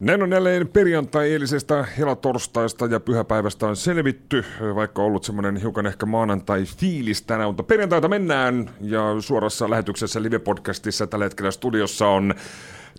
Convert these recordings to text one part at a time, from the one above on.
Näin on jälleen perjantai eilisestä helatorstaista ja pyhäpäivästä on selvitty, vaikka ollut semmoinen hiukan ehkä maanantai-fiilis tänään, mutta perjantaita mennään. Ja suorassa lähetyksessä live-podcastissa tällä hetkellä studiossa on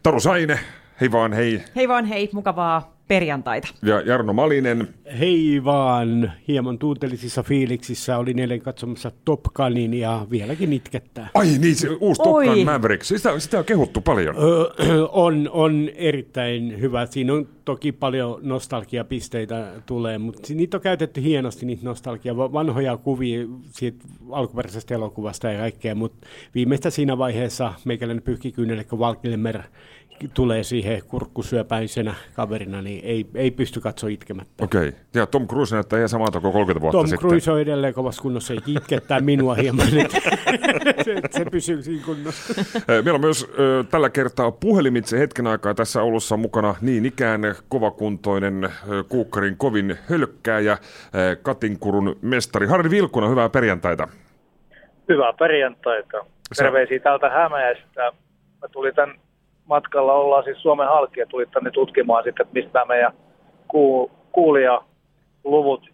Taru Saine, hei vaan hei. Hei vaan hei, mukavaa perjantaita. Ja Jarno Malinen. Hei vaan, hieman tuutelisissa fiiliksissä olin eilen katsomassa Top Gunin ja vieläkin itkettää. Ai niin, se uusi Top Gun Maverick, sitä, sitä on kehuttu paljon. Öö, on, on erittäin hyvä. Siinä on toki paljon nostalgiapisteitä tulee, mutta niitä on käytetty hienosti, niitä nostalgia, vanhoja kuvia siitä alkuperäisestä elokuvasta ja kaikkea, mutta viimeistä siinä vaiheessa meikäläinen pyyhkikyynelle, kun Valkilmer tulee siihen kurkkusyöpäisenä kaverina, niin ei, ei pysty katsoa itkemättä. Okei, okay. ja Tom Cruise näyttää ihan samalta kuin 30 vuotta Tom sitten. Tom Cruise on edelleen kovassa kunnossa, ei itkettää minua hieman, että se, se pysyy siinä kunnossa. Meillä on myös ö, tällä kertaa puhelimitse hetken aikaa tässä Oulussa mukana niin ikään kovakuntoinen ö, Kuukkarin kovin hölkkääjä, ö, Katinkurun mestari Harri Vilkuna, hyvää perjantaita. Hyvää perjantaita. Terveisiä täältä Hämeestä. Mä tulin tämän matkalla ollaan. Siis Suomen halki ja tuli tänne tutkimaan sitten, että mistä meidän kuulijaluvut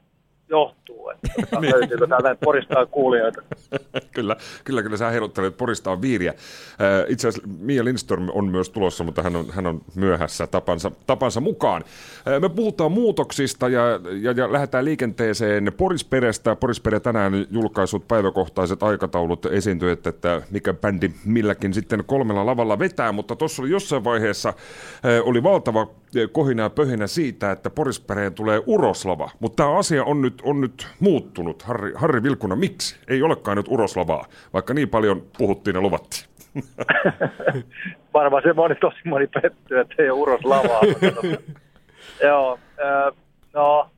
johtuu, että niin. löytyykö täältä Porista kuulijoita. kyllä, kyllä, kyllä sä heiluttelet Porista on viiriä. Itse asiassa Mia Lindström on myös tulossa, mutta hän on, hän on myöhässä tapansa, tapansa mukaan. Me puhutaan muutoksista ja, ja, ja lähdetään liikenteeseen Porisperestä. Porispere tänään julkaisut päiväkohtaiset aikataulut esiintyvät, että mikä bändi milläkin sitten kolmella lavalla vetää, mutta tuossa oli jossain vaiheessa oli valtava kohina ja pöhinä siitä, että Porispereen tulee uroslava, mutta tämä asia on nyt, on nyt muuttunut. Harri, Harri Vilkuna, miksi? Ei olekaan nyt uroslavaa, vaikka niin paljon puhuttiin ja luvattiin. Varmaan se moni tosi moni petty, että ei ole uroslavaa. Joo, no,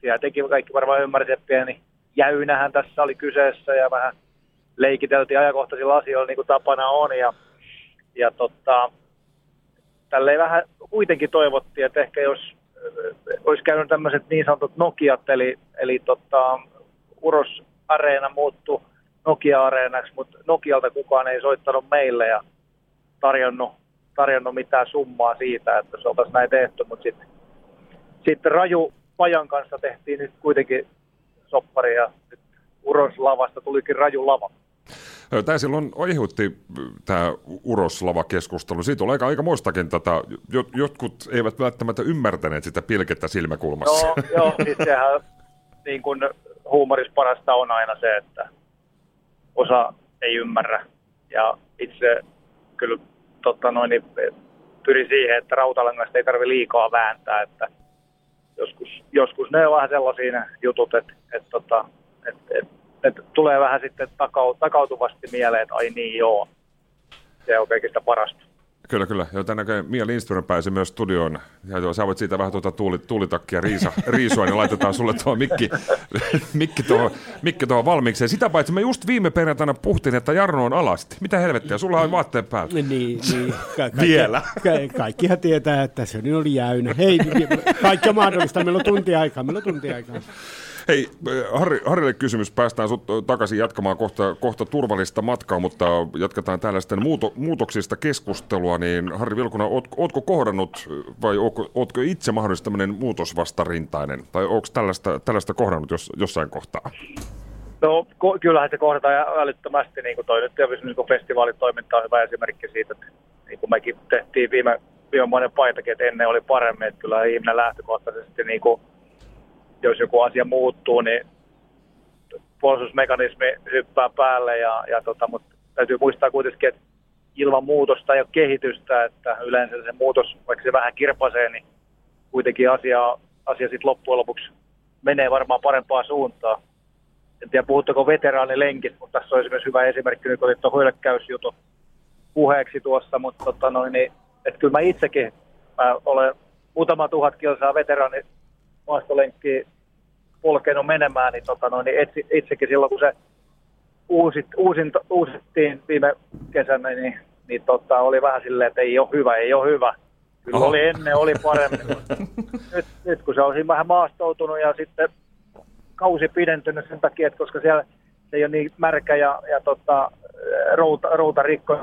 tietenkin kaikki varmaan ymmärsivät, että pieni jäynähän tässä oli kyseessä ja vähän leikiteltiin ajankohtaisilla asioilla niin kuin tapana on ja, ja tota, tälleen vähän kuitenkin toivottiin, että ehkä jos olisi käynyt tämmöiset niin sanotut Nokiat, eli, eli tota, Uros Areena muuttui Nokia-areenaksi, mutta Nokialta kukaan ei soittanut meille ja tarjonnut, tarjonnut mitään summaa siitä, että se oltaisiin näin tehty, mutta sitten sit Raju Pajan kanssa tehtiin nyt kuitenkin soppari ja nyt Uros lavasta tulikin Raju lava. Tämä silloin aiheutti tämä Uroslava-keskustelu. Siitä oli aika, aika muistakin tätä. Jotkut eivät välttämättä ymmärtäneet sitä pilkettä silmäkulmassa. No, joo, siis sehän niin kuin huumorissa parasta on aina se, että osa ei ymmärrä. Ja itse kyllä totta noin, niin pyri siihen, että rautalangasta ei tarvitse liikaa vääntää. Että joskus, joskus ne on vähän sellaisia jutut, että, että, että, että, että että tulee vähän sitten takau, takautuvasti mieleen, että ai niin joo, se on kaikista parasta. Kyllä, kyllä. Ja tänä Mia Lindström pääsi myös studioon. Ja joo, sä voit siitä vähän tuota tuuli, tuulitakkia riisa, riisua, niin laitetaan sulle tuo mikki, mikki, tuohon, mikki tuohon valmiiksi. Ja sitä paitsi me just viime perjantaina puhuttiin, että Jarno on alasti. Mitä helvettiä, sulla on vaatteen päällä. Niin, niin. Ka- kaikki, Vielä. Ka- kaikkihan tietää, että se oli jäynä. Hei, kaikki on mahdollista. Meillä on tunti aikaa. Meillä on tunti aikaa. Hei, Harri, Harrille kysymys. Päästään sut takaisin jatkamaan kohta, kohta turvallista matkaa, mutta jatketaan täällä sitten muuto, muutoksista keskustelua. Niin Harri Vilkuna, oot, ootko kohdannut vai ootko, ootko itse mahdollisesti tämmöinen muutosvastarintainen? Tai onko tällaista, tällaista kohdannut jos, jossain kohtaa? No ko- kyllähän se kohdataan älyttömästi, niin kuin toi nyt tietysti niin festivaalitoiminta on hyvä esimerkki siitä, että niin kuin mekin tehtiin viime, viime monen paitakin, että ennen oli paremmin, että kyllä ihminen lähtökohtaisesti niin kuin jos joku asia muuttuu, niin puolustusmekanismi hyppää päälle, ja, ja tota, mutta täytyy muistaa kuitenkin, että ilman muutosta ole kehitystä, että yleensä se muutos, vaikka se vähän kirpasee, niin kuitenkin asia, asia sitten loppujen lopuksi menee varmaan parempaan suuntaan. En tiedä, puhutteko veteraanilenkistä, mutta tässä olisi myös hyvä esimerkki, nyt oli tuo hyökkäysjutu puheeksi tuossa, mutta tota noin, niin, että kyllä mä itsekin mä olen muutama tuhat kilsaa veteraani maastolenkki polkenut menemään, niin, tota noin, niin itse, itsekin silloin, kun se uusit, uusin, uusittiin viime kesänä, niin, niin tota, oli vähän silleen, että ei ole hyvä, ei ole hyvä. Kyllä Oho. oli ennen, oli paremmin. nyt, nyt kun se on siinä vähän maastoutunut ja sitten kausi pidentynyt sen takia, että koska siellä se ei ole niin märkä ja, ja tota, routa, routa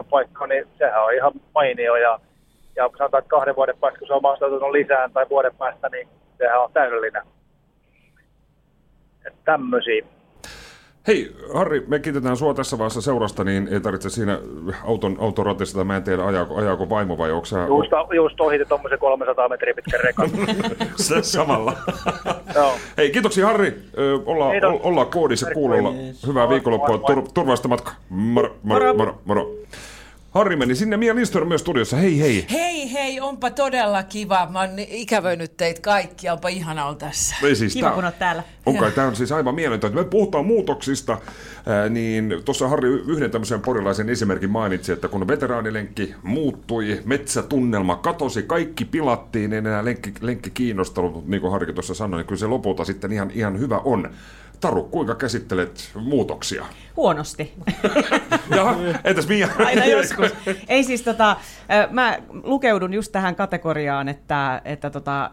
paikka, niin sehän on ihan mainio ja ja sanotaan, että kahden vuoden päästä, kun se on maastoutunut lisään tai vuoden päästä, niin sehän on täydellinen. Että tämmöisiä. Hei, Harri, me kiitetään sua tässä vaiheessa seurasta, niin ei tarvitse siinä auton, auton ratissa, tai mä en tiedä, ajaako, ajaako vaimo vai onko sä... Just, just ohitti tuommoisen 300 metriä pitkän rekan. Se samalla. Joo. Hei, kiitoksia Harri. Olla, Kiitos. ollaan koodissa kuulolla. Hyvää viikonloppua, tur, turvallista matkaa. Moro, moro, moro, moro. Harri meni sinne, Mia Lindström myös studiossa. Hei, hei. Hei hei, onpa todella kiva. Mä oon ikävöinyt teitä kaikkia, onpa ihana olla tässä. Ei siis, Kiva, tää- kun oot täällä. On kai, tämä on siis aivan mieletöntä. Me puhutaan muutoksista, ää, niin tuossa Harri yhden tämmöisen porilaisen esimerkin mainitsi, että kun veteraanilenkki muuttui, metsätunnelma katosi, kaikki pilattiin, ei enää lenkki, lenkki kiinnostanut, mutta niin kuin Harri tuossa sanoi, niin kyllä se lopulta sitten ihan, ihan hyvä on. Taru, kuinka käsittelet muutoksia? Huonosti. Jaha, entäs Mia? Aina joskus. Ei siis tota, mä lukeudun just tähän kategoriaan, että, että tota,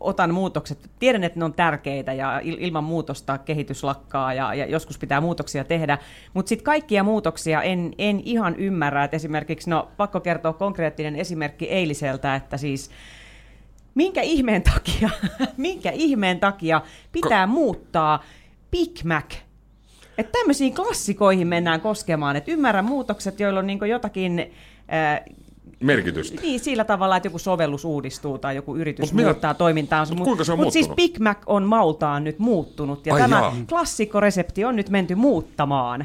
otan muutokset. Tiedän, että ne on tärkeitä ja il- ilman muutosta kehitys lakkaa ja, ja joskus pitää muutoksia tehdä. Mutta sitten kaikkia muutoksia en, en ihan ymmärrä. Et esimerkiksi, no pakko kertoa konkreettinen esimerkki eiliseltä, että siis minkä ihmeen takia, minkä ihmeen takia pitää muuttaa Big Mac että tämmöisiin klassikoihin mennään koskemaan, että ymmärrän muutokset, joilla on niin jotakin, ää, Merkitystä. niin sillä tavalla, että joku sovellus uudistuu tai joku yritys Mut minä- muuttaa toimintaansa. mut kuinka se on Mutta siis? Big Mac on maultaan nyt muuttunut ja Ai tämä jaa. klassikkoresepti on nyt menty muuttamaan.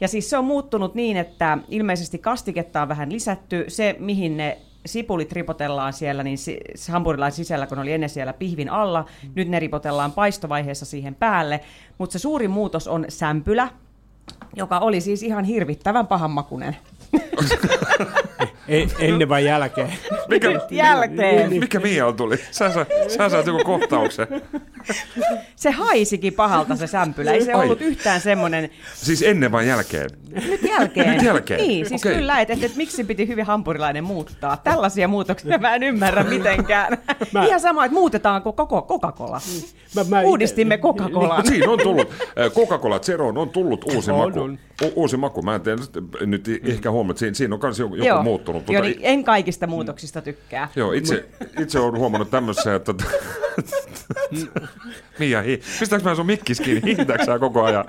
Ja siis se on muuttunut niin, että ilmeisesti kastiketta on vähän lisätty. Se, mihin ne sipulit ripotellaan siellä, niin hampurilaisen sisällä, kun oli ennen siellä pihvin alla, nyt ne ripotellaan paistovaiheessa siihen päälle. Mutta se suurin muutos on sämpylä, joka oli siis ihan hirvittävän pahanmakunen. Ei, ennen vai jälkeen? Mikä, Jälkeen. mikä Mia tuli? Sä, sä, sä saat joku kohtauksen. Se haisikin pahalta se sämpylä. Ei se Ai. ollut yhtään semmoinen Siis ennen vai jälkeen? nyt jälkeen. Nyt jälkeen? Niin, siis Okei. kyllä, että et, et, miksi piti hyvin hampurilainen muuttaa. Tällaisia muutoksia mä en ymmärrä mitenkään. Mä- Ihan sama, että muutetaanko koko Coca-Cola. Mä, mä Uudistimme ite- Coca-Colaa. Mut siinä on tullut, Coca-Cola Zeroon on tullut uusi On, maku. on. U- uusi maku, mä en tiedä, nyt ehkä huomaa, että siinä, siinä on myös joku, joku muuttunut. Joo, Tota, niin en kaikista muutoksista tykkää. Joo, itse, itse olen huomannut tämmöisen, että... Mia, hi, pistääkö mä sun mikkis kiinni? Koko ajan?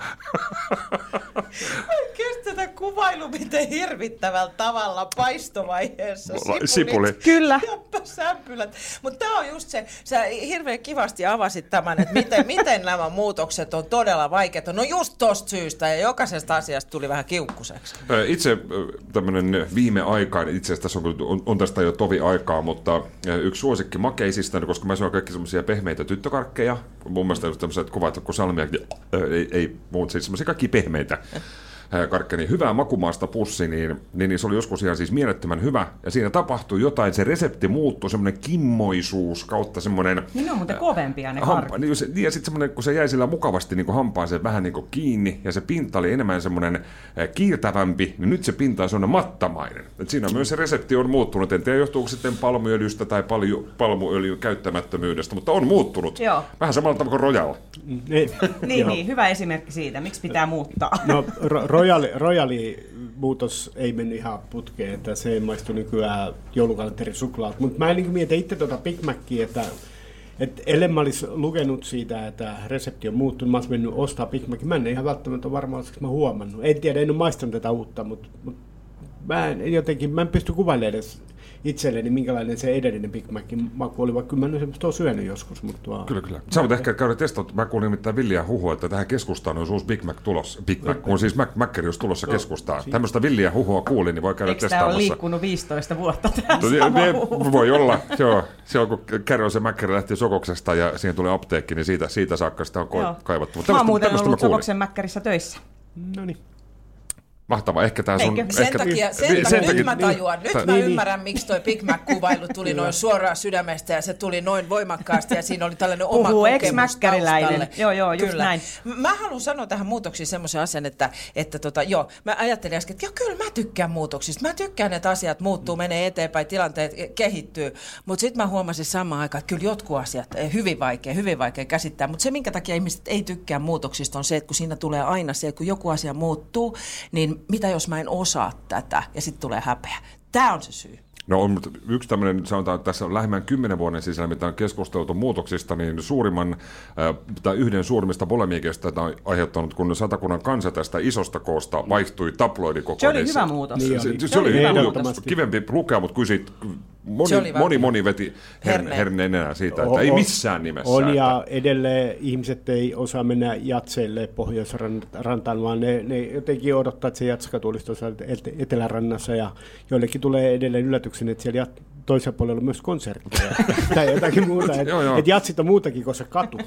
Kestä tätä kuvailu, miten hirvittävällä tavalla paistovaiheessa La- sipuli. Kyllä. ja sämpylät. Mutta tämä on just se, sä hirveän kivasti avasit tämän, että miten, miten nämä muutokset on todella vaikeita. No just tosta syystä ja jokaisesta asiasta tuli vähän kiukkuseksi. Itse tämmöinen viime aikaan, itse asiassa on, on, on tästä jo tovi aikaa, mutta ö, yksi suosikki makeisista, koska mä syön kaikki semmoisia pehmeitä tyttökarkkeja, mun mielestä tämmöiset kuvat kuin salmia, ö, ei, ei muut, siis semmoisia kaikki pehmeitä ö, karkkeja, niin hyvää makumaasta pussi, niin, niin, niin se oli joskus ihan siis mielettömän hyvä, ja siinä tapahtui jotain, se resepti muuttui, semmoinen kimmoisuus kautta semmoinen Niin ne on muuten kovempia ne Hampa, karkit. niin, se, niin ja sitten semmoinen, kun se jäi sillä mukavasti niin hampaaseen vähän niin kiinni, ja se pinta oli enemmän semmoinen äh, kiiltävämpi, niin nyt se pinta on semmoinen mattamainen. Et siinä myös se resepti on muuttunut. En tiedä, johtuuko sitten palmuöljystä tai palju, palmuöljyn käyttämättömyydestä, mutta on muuttunut. Joo. Vähän samalla tavalla kuin rojalla. Niin, joo. niin, hyvä esimerkki siitä, miksi pitää muuttaa. No, ro- royali, royali muutos ei mennyt ihan putkeen, että se maistuu nykyään joulukalenterin suklaat. Mutta mä niin mietin itse tuota Big Macia, että et ellen mä olisi lukenut siitä, että resepti on muuttunut, mä olisin mennyt ostaa Big Macin. Mä en ihan välttämättä ole varma, olisiko mä huomannut. En tiedä, en ole maistanut tätä uutta, mutta, mutta mä en, jotenkin, mä en pysty kuvailemaan edes itselleni, minkälainen se edellinen Big Macin maku oli, vaikka kyllä mä semmoista olen syönyt joskus. Mutta tuo, Kyllä, kyllä. Sä voit ehkä käydä testata. Mä kuulin nimittäin villiä huhua, että tähän keskustaan olisi uusi Big Mac tulossa. Big Mac, kun siis Mac, Mac olisi tulossa keskustaan. Tämmöistä villiä huhua kuulin, niin voi käydä Eikö tämä ole testaamassa. liikkunut 15 vuotta tämä No, ne, huhu? voi olla, joo. Se on, kun se Mäkkäri lähti Sokoksesta ja siihen tuli apteekki, niin siitä, siitä saakka sitä on Joo. kaivattu. Mä oon muuten ollut. Sokoksen mäkkärissä töissä. no niin. Mahtavaa, ehkä tämä sun... Sen ehkä, takia, sen Niin, takia, nyt takia- mä tajuan, nyt Niin, mä niin. ymmärrän, miksi toi Big Mac-kuvailu tuli noin suoraan sydämestä ja se tuli noin voimakkaasti ja siinä oli tällainen oma Puhuu kokemus taustalle. Joo, joo, just näin. Mä haluan sanoa tähän muutoksiin semmoisen asian, että, että tota, joo, mä ajattelin äsken, että joo, kyllä mä tykkään muutoksista. Mä tykkään, että asiat muuttuu, menee eteenpäin, tilanteet kehittyy. Mutta sitten mä huomasin samaan aikaan, että kyllä jotkut asiat hyvin vaikea, hyvin vaikea käsittää. Mutta se, minkä takia ihmiset ei tykkää muutoksista, on se, että kun siinä tulee aina se, että kun joku asia muuttuu, niin mitä jos mä en osaa tätä ja sitten tulee häpeä. Tämä on se syy. No on, mutta yksi tämmöinen, sanotaan, että tässä on lähimmän kymmenen vuoden sisällä, mitä on keskusteltu muutoksista, niin suurimman, äh, tai yhden suurimmista polemiikeista on aiheuttanut, kun satakunnan kansa tästä isosta koosta vaihtui tabloidikokoneissa. Se oli hyvä muutos. Se, Niin se, oli. se, Se oli oli hyvä muutos. kivempi lukea, mutta kyllä moni, moni, välttämättä. moni veti herne, Herne. herneen enää siitä, että On- ei missään nimessä. On että- ja edelleen ihmiset ei osaa mennä jatseille Pohjoisrantaan, vaan ne, ne jotenkin odottaa, että se jatska tulisi tuossa et- Etelärannassa ja joillekin tulee edelleen yllätyksen, että siellä jat- toisella puolella on myös konsertteja tai jotakin muuta. Että Joo, joo. et jatsit on muutakin kuin se katu.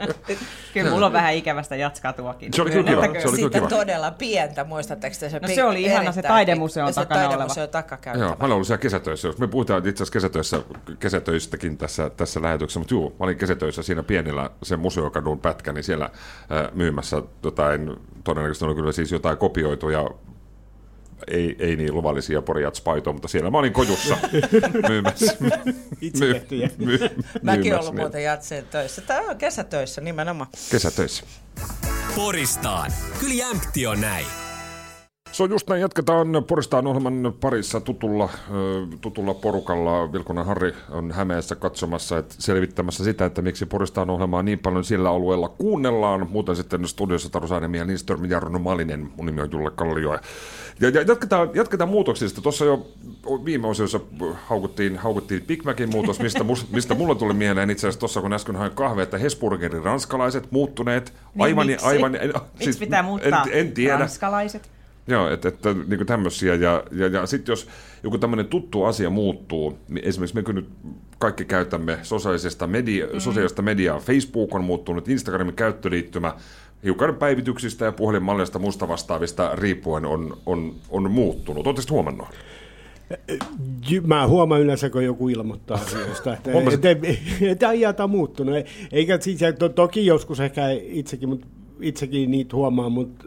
Kyllä mulla on vähän ikävästä jatskatuakin. Se oli kyllä kiva, se oli kiva. todella pientä, muistatteko te se? No se oli ihana se taidemuseon se takana oleva. taidemuseon takakäytävä. Joo, mä olen ollut siellä kesätöissä. Me puhutaan itse asiassa kesätöissä, kesätöistäkin tässä, tässä lähetyksessä, mutta juu, mä olin kesätöissä siinä pienellä sen museokadun pätkä, niin siellä äh, myymässä jotain, todennäköisesti oli kyllä siis jotain kopioituja ei, ei niin luvallisia porijats-paitoja, mutta siellä mä olin kojussa myymässä. Itse tehtyjä. my, Mäkin myymässä ollut niitä. muuten jatseen töissä. Tämä on kesätöissä nimenomaan. Kesätöissä. Poristaan. Kyllä jämpti on näin. Se on just näin, jatketaan Poristaan ohjelman parissa tutulla, tutulla porukalla. Vilkunan Harri on Hämeessä katsomassa, että selvittämässä sitä, että miksi Poristaan ohjelmaa niin paljon sillä alueella kuunnellaan. Muuten sitten studiossa Taru Sainemi ja Lindström ja Jarno Malinen. Mun nimi on Julle Kallio. Ja, ja jatketaan, jatketaan muutoksista. Tuossa jo viime osiossa haukuttiin, haukuttiin Big Macin muutos, mistä, mus, mistä mulla tuli mieleen itse asiassa tuossa, kun äsken hain kahvea, että Hesburgerin ranskalaiset muuttuneet. Niin Aivan, miksi? aivan, en, Miksi pitää muuttaa en, en tiedä. ranskalaiset? Joo, että, että niin tämmöisiä. Ja, ja, ja sitten jos joku tämmöinen tuttu asia muuttuu, niin esimerkiksi me kyllä nyt kaikki käytämme sosiaalisesta, media, mm. sosiaalista mediaa. Facebook on muuttunut, Instagramin käyttöliittymä hiukan päivityksistä ja puhelinmallista musta vastaavista riippuen on, on, on muuttunut. Oletteko huomannut? J- Mä huomaan yleensä, kun joku ilmoittaa asioista, että Huomasit- et, et, et, ajat on muuttunut. Ei- Eikä siis, to, toki joskus ehkä itsekin, mut, itsekin niitä huomaa, mutta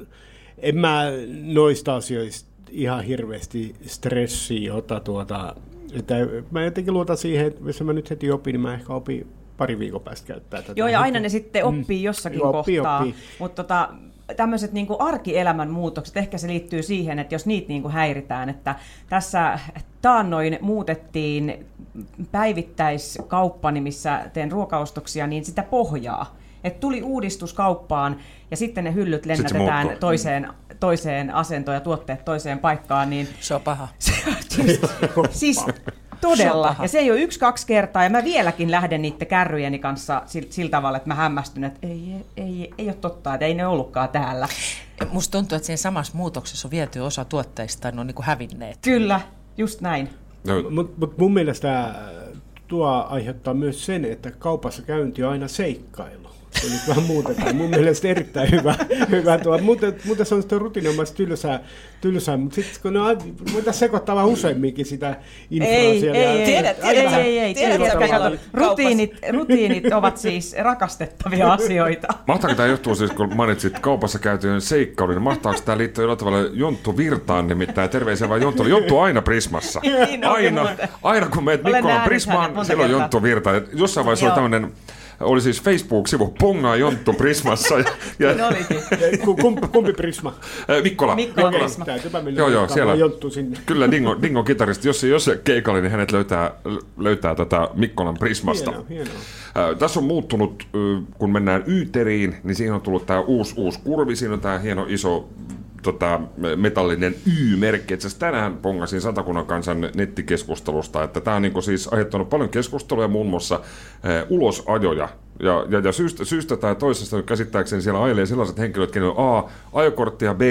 en mä noista asioista ihan hirveästi stressiä ota tuota. Että mä jotenkin luotan siihen, että jos mä nyt heti opin, niin mä ehkä opin pari viikon päästä käyttää tätä. Joo, ja aina ne sitten oppii jossakin Joo, oppii, kohtaa. oppii. Mutta tota, tämmöiset niin arkielämän muutokset, ehkä se liittyy siihen, että jos niitä niin kuin häiritään, että tässä taannoin muutettiin päivittäiskauppani, missä teen ruokaostoksia, niin sitä pohjaa. Et tuli uudistus kauppaan ja sitten ne hyllyt se lennätetään toiseen, toiseen asentoon ja tuotteet toiseen paikkaan, niin Se on paha. siis, siis Se on todella. paha. Ja se ei ole yksi-kaksi kertaa, ja mä vieläkin lähden niiden kärryjeni kanssa sillä, sillä tavalla, että mä hämmästyn, että ei, ei, ei ole totta, että ei ne ollutkaan täällä. Musta tuntuu, että siinä samassa muutoksessa on viety osa tuotteista, ne on niin kuin hävinneet. Kyllä, just näin. No, Mutta mut mun mielestä äh, tuo aiheuttaa myös sen, että kaupassa käynti on aina seikkailu. Se nyt vähän muutetaan. Mun mielestä erittäin hyvä. hyvä tuo. Muuten, muuten se on sitten rutiinomaisesti tylsää, tylsää mutta sitten kun ne on, voitaisiin sekoittaa vähän useamminkin sitä infoa Ei, siellä. ei, ja- ei, Tiedät- ei, ei, tiedät- ei, ei, tiedät- tiedät- tiedät- milloin rutiinit, rutiinit ovat siis rakastettavia asioita. Mahtaako tämä johtua siis, kun mainitsit kaupassa käytyjen seikkailu, niin mahtaako tämä liittyä jollain tavalla Jonttu Virtaan nimittäin? Terveisiä vaan Jonttu. Jonttu on aina Prismassa. Niin Aina, aina kun meet Mikkolan Prismaan, kertaa. Jonttu Virta. Et Jossain vaiheessa oli tämmöinen, oli siis Facebook-sivu Pongaa Jonttu Prismassa. Ja, ja, Niin olikin. Ku- Kumpi, kumpi Prisma? Mikkola. Mikkola Mikkola. Prisma. Täytyypä Joo, joo, siellä. Jonttu sinne. Kyllä Dingo, Dingo kitaristi, jos, se- jos se keikalle, niin hänet löytää, löytää tätä Mikkolan Prismasta. Hienoa, hienoa. Äh, tässä on muuttunut, kun mennään Yyteriin, niin siihen on tullut tämä uusi, uusi kurvi. Siinä on tämä hieno iso tota, metallinen Y-merkki. Itse tänään pongasin Satakunnan kansan nettikeskustelusta, että tämä on niin siis aiheuttanut paljon keskustelua muun muassa ulosajoja. Ja, ja, ja syystä, syystä tai toisesta käsittääkseni siellä ajelee sellaiset henkilöt, kenellä on A, ajokorttia, B,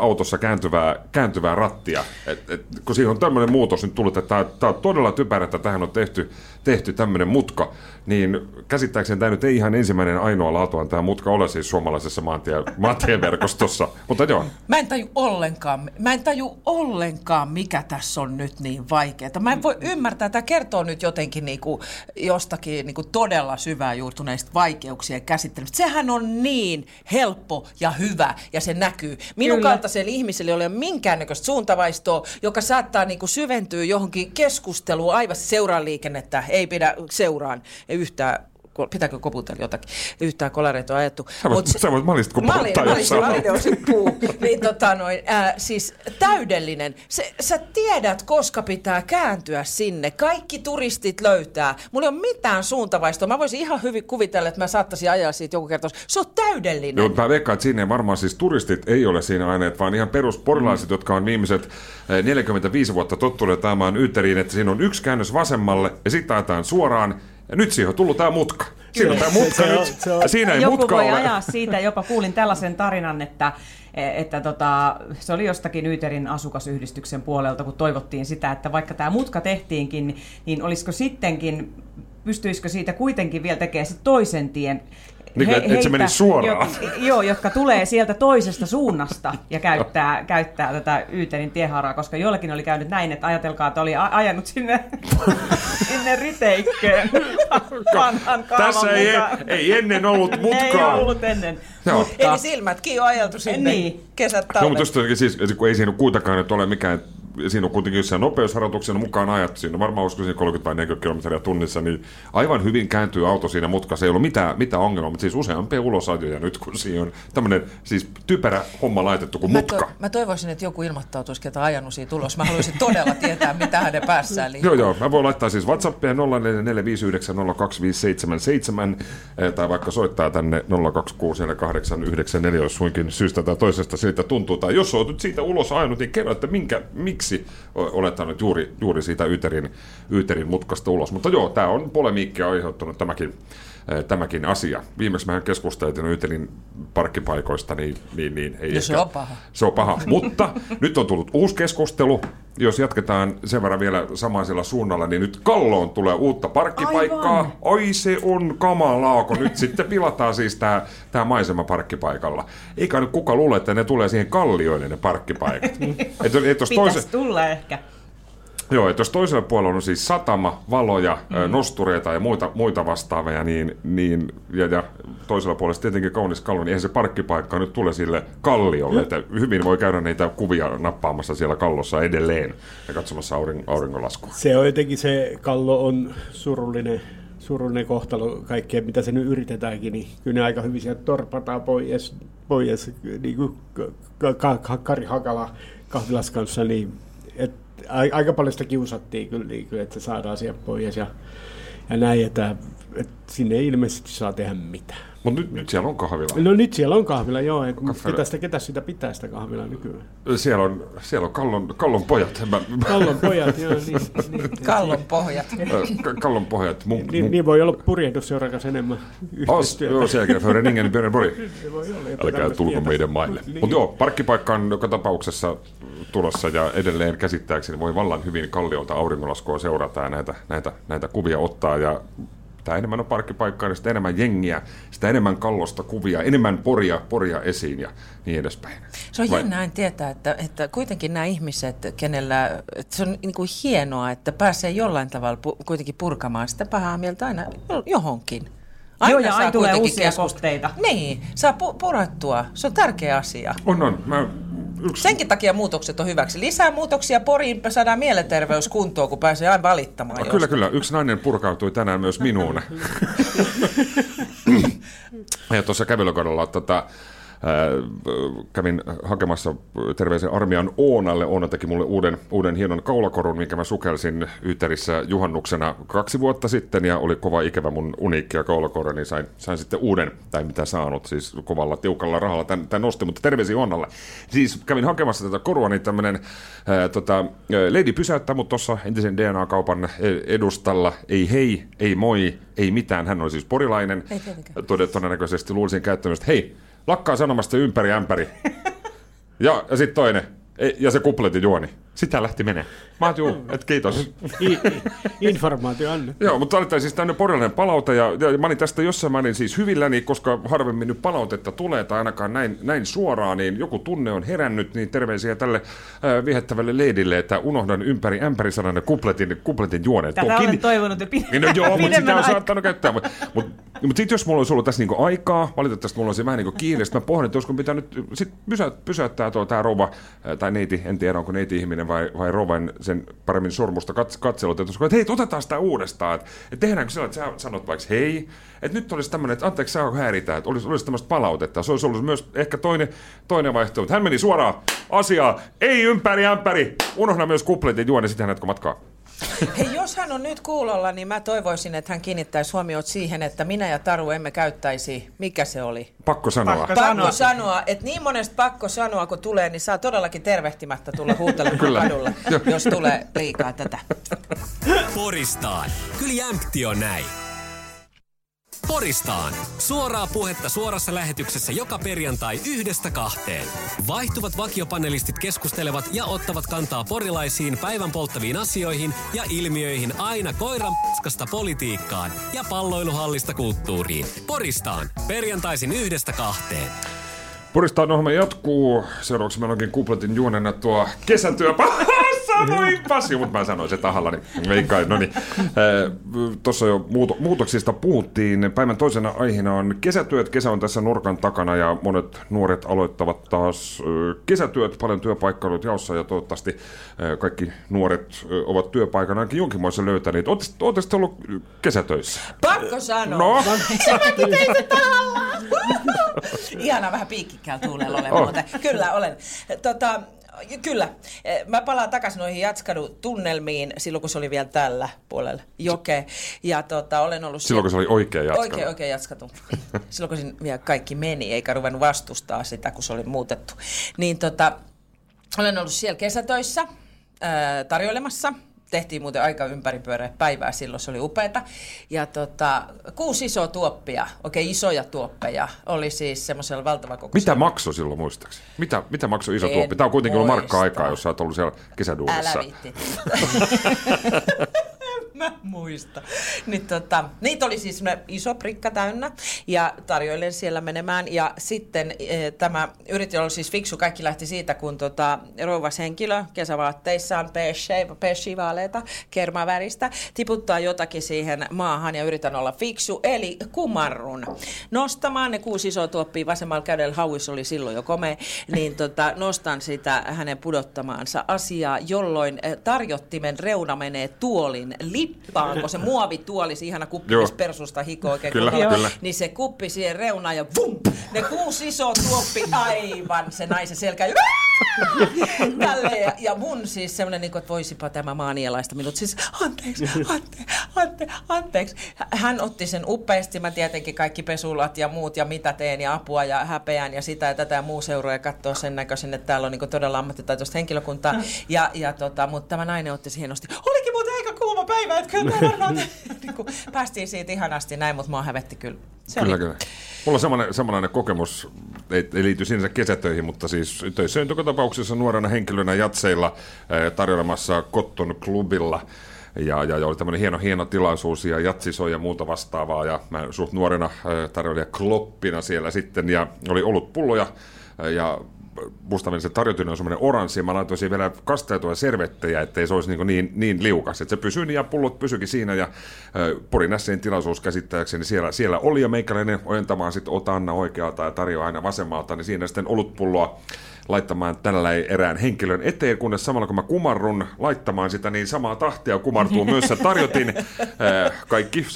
autossa kääntyvää, kääntyvää rattia. Et, et, kun siihen on tämmöinen muutos nyt tullut, että tämä on todella typerä, että tähän on tehty, tehty tämmöinen mutka, niin käsittääkseni tämä nyt ei ihan ensimmäinen ainoa laatuaan tämä mutka ole siis suomalaisessa maantie, maantieverkostossa. Mutta joo, Mä en taju ollenkaan, mä en taju ollenkaan, mikä tässä on nyt niin vaikeaa. Mä en voi ymmärtää, tämä kertoo nyt jotenkin niinku jostakin niinku todella syvää juurtuneista vaikeuksien käsittelystä. Sehän on niin helppo ja hyvä ja se näkyy. Minun Kyllä. kaltaisella ihmisellä ei ole minkäännäköistä suuntavaistoa, joka saattaa niinku syventyä johonkin keskusteluun aivan seuraa liikennettä, ei pidä seuraan yhtään pitääkö koputella jotakin, yhtään kolareita on ajettu. Sä voit, Mut- sä voit malista, olin, jossain. puu. Niin, tota, noin, ää, siis täydellinen. Se, sä tiedät, koska pitää kääntyä sinne. Kaikki turistit löytää. Mulla ei ole mitään suuntavaistoa. Mä voisin ihan hyvin kuvitella, että mä saattaisin ajaa siitä joku kerta. Se on täydellinen. Joo, mä veikkaan, että siinä ei varmaan siis turistit ei ole siinä aineet, vaan ihan perusporilaiset, mm. jotka on viimeiset eh, 45 vuotta tottuneet ajamaan yyteriin, että siinä on yksi käännös vasemmalle ja sitten ajetaan suoraan. Ja nyt siihen on tullut tämä mutka. Siinä on tämä mutka Se on- nyt. se on- Ja siinä ei Joku mutka voi ole. ajaa siitä, jopa kuulin tällaisen tarinan, että, että tota, se oli jostakin Yyterin asukasyhdistyksen puolelta, kun toivottiin sitä, että vaikka tämä mutka tehtiinkin, niin, niin olisiko sittenkin, pystyisikö siitä kuitenkin vielä tekemään sit toisen tien, Niin, et- et se menisi suoraan. Jo, joo, jotka tulee sieltä toisesta suunnasta ja käyttää, käyttää tätä Yyterin tiehaaraa, koska jollakin oli käynyt näin, että ajatelkaa, että oli ajanut sinne, sinne Riteikkeen vanhan kaavan Tässä ei, ei ennen ollut Ei mutkaa. ollut ennen. Joo. Mutta, Eli silmätkin on ajeltu sinne Niin. kesät No, talvet. mutta just jotenkin siis, kun ei siinä kuitenkaan nyt ole mikään, siinä on kuitenkin jossain nopeusharjoituksena mukaan ajattu, siinä on varmaan siinä 30 vai 40 kilometriä tunnissa, niin aivan hyvin kääntyy auto siinä mutkassa, ei ollut mitään, mitään ongelmaa, mutta siis useampia ulosajoja nyt, kun siinä on tämmöinen siis typerä homma laitettu kuin Mä, mutka. to, mä toivoisin, että joku ilmoittautuisi, ketä ajanut siitä ulos. Mä haluaisin todella tietää, mitä hänen päässään liikkuu. Joo, joo. Mä voin laittaa siis WhatsAppia 0445902577 eh, tai vaikka soittaa tänne 0264894, jos suinkin syystä tai toisesta siltä tuntuu. Tai jos olet nyt siitä ulos ainut, niin kerro, että minkä, miksi o- olet ainut juuri, juuri siitä Yterin, Yterin mutkasta ulos. Mutta joo, tämä on polemiikkia aiheuttanut tämäkin, tämäkin asia. Viimeksi mehän keskusteltiin Yterin parkkipaikoista, niin, niin, niin ei No se ehkä- on paha. se on paha. Mutta nyt on tullut uusi keskustelu. Jos jatketaan sen verran vielä samaisella suunnalla, niin nyt Kalloon tulee uutta parkkipaikkaa. Aivan. Oi se on kamalaa, kun nyt sitten pilataan siis tämä tää maisema parkkipaikalla. Eikä nyt kuka luule, että ne tulee siihen kallioille ne parkkipaikat. et, et jos pitäisi toise, tulla ehkä. Joo, et jos toisella puolella on siis satama, valoja, mm. nostureita ja muita, muita vastaavia, niin, niin, ja, ja toisella puolella sitten tietenkin kaunis kallo, niin eihän se parkkipaikka nyt tule sille kalliolle. Että hyvin voi käydä niitä kuvia nappaamassa siellä kallossa edelleen ja katsomassa auring, auringonlaskua. Se on jotenkin se kallo on surullinen, surullinen kohtalo kaikkea, mitä se nyt yritetäänkin, niin kyllä ne aika hyvin sieltä torpataan pois, pois niin kuin ka- ka- ka- Kari Hakala kahvilas kanssa, niin et, aika paljon sitä kiusattiin kyllä, niin että se saadaan sieltä pois ja, ja näin, että, että sinne ei ilmeisesti saa tehdä mitään. Mutta nyt, nyt siellä on kahvila. No nyt siellä on kahvila, joo, et, Kahvila. ketä, sitä, ketä sitä pitää sitä kahvilaa nykyään? Siellä on, siellä on kallon, kallon pojat. Mä, Kallon pojat, joo, niin, niin, Kallon pohjat. Ka- kallon pohjat. Mun, niin, niin voi olla purjehdusseurakas enemmän yhteistyötä. joo, säkert för ringen i Björneborg. Se voi olla jotain Älkää tulko meidän maille. Niin. Mutta joo, parkkipaikka on joka tapauksessa tulossa ja edelleen käsittääkseni voi vallan hyvin kalliolta auringonlaskua seurata ja näitä, näitä, näitä kuvia ottaa. Ja mitä enemmän on parkkipaikkaa, niin sitä enemmän jengiä, sitä enemmän kallosta kuvia, enemmän poria, poria esiin ja niin edespäin. Se on Vai- tietää, että, että kuitenkin nämä ihmiset, kenellä, että se on niin kuin hienoa, että pääsee jollain tavalla pu, kuitenkin purkamaan sitä pahaa mieltä aina jo- johonkin. Joo, ja aina tulee uusia keskust- kohteita. Niin, saa pu- purattua. Se on tärkeä asia. On, on. Mä, yksi, Senkin takia muutokset on hyväksi. Lisää muutoksia Poriin saadaan mielenterveys kuntoon, kun pääsee aina valittamaan. Ah, kyllä, kyllä. Yksi nainen purkautui tänään myös minuun. ja tuossa kävelykaudella tota, kävin hakemassa terveisen armian Oonalle. Oona teki mulle uuden, uuden hienon kaulakorun, minkä mä sukelsin Yyterissä juhannuksena kaksi vuotta sitten. Ja oli kova ikävä mun uniikkia kaulakorra, niin sain, sain sitten uuden, tai mitä saanut, siis kovalla tiukalla rahalla tämän, tämän nosti, mutta terveisiä Oonalle. Siis kävin hakemassa tätä korua, niin tämmöinen ää, tota, ää, lady pysäyttää mut tuossa entisen DNA-kaupan edustalla. Ei hei, ei moi, ei mitään. Hän on siis porilainen. Ei tietenkään. Todennäköisesti luulisin käyttämistä, hei, lakkaa sanomasta ympäri ämpäri. ja ja sitten toinen, "Ei, ja se kupletin juoni. Sitä lähti menee. Mä oon, juu, et kiitos. I, informaatio annettu. Joo, mutta oli siis tämmöinen porilainen palaute, ja, ja mä olin tästä jossain määrin siis hyvilläni, koska harvemmin nyt palautetta tulee, tai ainakaan näin, näin suoraan, niin joku tunne on herännyt, niin terveisiä tälle äh, viehättävälle leidille, että unohdan ympäri ämpäri sanan kupletin, kupletin juonet. Tätä Tuo olen kiinni- toivonut jo pidemmän, niin no joo, mutta sitä on saattanut käyttää. Mutta mut mutta sitten jos mulla olisi ollut tässä niinku aikaa, valitettavasti mulla olisi vähän niinku sitten mä pohdin, että olisiko pitänyt sit pysä, pysäyttää tuo tämä rouva, ää, tai neiti, en tiedä onko neiti ihminen vai, vai rouvan sen paremmin sormusta kats, katselut, että, olisiko, että hei, otetaan sitä uudestaan, että, että tehdäänkö sillä, että sä sanot vaikka hei, että nyt olisi tämmöinen, että anteeksi, saa häiritä, että olisi, olisi tämmöistä palautetta, se olisi ollut myös ehkä toinen, toinen vaihtoehto, mutta hän meni suoraan asiaa, ei ympäri ämpäri, unohda myös kupletit juoni, sitten hän jatko matkaa. Hei, jos hän on nyt kuulolla, niin mä toivoisin, että hän kiinnittäisi huomiot siihen, että minä ja Taru emme käyttäisi, mikä se oli? Pakko sanoa. Pakko Pakko sanoa. sanoa, että niin monesta pakko sanoa, kun tulee, niin saa todellakin tervehtimättä tulla huutelemaan Kyllä. kadulla, jos tulee liikaa tätä. Poristaan. Kyllä jämpti on näin. Poristaan. Suoraa puhetta suorassa lähetyksessä joka perjantai yhdestä kahteen. Vaihtuvat vakiopanelistit keskustelevat ja ottavat kantaa porilaisiin päivän polttaviin asioihin ja ilmiöihin aina koiran paskasta politiikkaan ja palloiluhallista kulttuuriin. Poristaan. Perjantaisin yhdestä kahteen. Puristaan ohjelma jatkuu. Seuraavaksi meillä onkin kupletin juonena tuo kesätyö. Pasi, mutta mä sanoin se tahallani. Ei kai, no niin. Tuossa jo muuto, muutoksista puhuttiin. Päivän toisena aiheena on kesätyöt. Kesä on tässä nurkan takana ja monet nuoret aloittavat taas kesätyöt. Paljon työpaikkailut jaossa ja toivottavasti kaikki nuoret ovat työpaikan ainakin jonkinmoisen löytäneet. Oletteko te ollut kesätöissä? Pakko sanoa. No, Ihana vähän piikkikäällä tuulella olen On. muuten. Kyllä olen. Tota, Kyllä. Eh, Mä palaan takaisin noihin Jatskadun tunnelmiin silloin, kun se oli vielä tällä puolella jokea. Ja tota, olen ollut silloin kun se oli oikea jatka. Oikein, oikein Jatskatu. Silloin kun siinä vielä kaikki meni, eikä ruvennut vastustaa sitä, kun se oli muutettu. Niin tota, olen ollut siellä kesätöissä ää, tarjoilemassa. Tehtiin muuten aika ympäripyöreä päivää silloin, se oli upeata. Ja tota, kuusi isoa tuoppia, oikein isoja tuoppeja, oli siis semmoisella valtava koko. Mitä maksoi silloin muistaakseni? Mitä, mitä maksoi iso En tuoppi? Tämä on kuitenkin ollut muista. markka-aikaa, jos sä oot ollut siellä kesäduunissa. Älä Mä muista. Niin, tota, niitä oli siis iso prikka täynnä ja tarjoilen siellä menemään. Ja sitten e, tämä yritin olla siis fiksu. Kaikki lähti siitä, kun tota, rouvas henkilö kesävaatteissaan beige, beige vaaleita, kermaväristä, tiputtaa jotakin siihen maahan ja yritän olla fiksu. Eli kumarrun. Nostamaan ne kuusi isoa tuoppia vasemmalla kädellä, hauis oli silloin jo komea, niin tota, nostan sitä hänen pudottamaansa asiaa, jolloin eh, tarjottimen reuna menee tuolin lippaan, kun se muovituoli, se ihana kuppi, persusta hiko oikein Kyllä, kunnolla, kyllä. niin se kuppi siihen reunaan ja vum, ne kuusi isoa tuoppi aivan se naisen selkä ja Tälle ja, ja mun siis semmoinen, niin kuin, että voisipa tämä maanialaista minut. Siis anteeksi, anteeksi, anteeksi, anteeksi. Hän otti sen upeasti, mä tietenkin kaikki pesulat ja muut ja mitä teen ja apua ja häpeän ja sitä ja tätä ja muu seuraa ja katsoo sen näköisen, että täällä on niin todella ammattitaitoista henkilökuntaa. Ja, ja tota, mutta tämä nainen otti siihen nosti. Olikin muuten kuuma päivä, että kyllä varmaan niin päästiin siitä ihanasti näin, mutta mua hävetti kyllä. Se Kyllä, oli, kyllä. Mulla on samanlainen, samanlainen kokemus, ei, ei liity sinänsä kesätöihin, mutta siis töissä tapauksessa nuorena henkilönä jatseilla ää, tarjoilemassa Cotton Clubilla. Ja, ja, ja oli tämmöinen hieno, hieno tilaisuus ja jatsi ja muuta vastaavaa. Ja mä suht nuorena ää, tarjoilin kloppina siellä sitten ja oli ollut pulloja ää, ja musta meni se tarjotin on semmoinen oranssi, ja mä laitoin siihen vielä kasteltua servettejä, ettei se olisi niin, niin, niin liukas. Että se pysyi ja pullot pysyikin siinä, ja äh, Porin Ässien tilaisuus käsittääkseni siellä, siellä oli, ja meikäläinen ojentamaan sitten ota Anna oikealta ja tarjoaa aina vasemmalta, niin siinä sitten olutpulloa laittamaan tällä erään henkilön eteen, kunnes samalla kun mä kumarrun laittamaan sitä, niin samaa tahtia kumartuu myös se tarjotin. Äh, Kaikki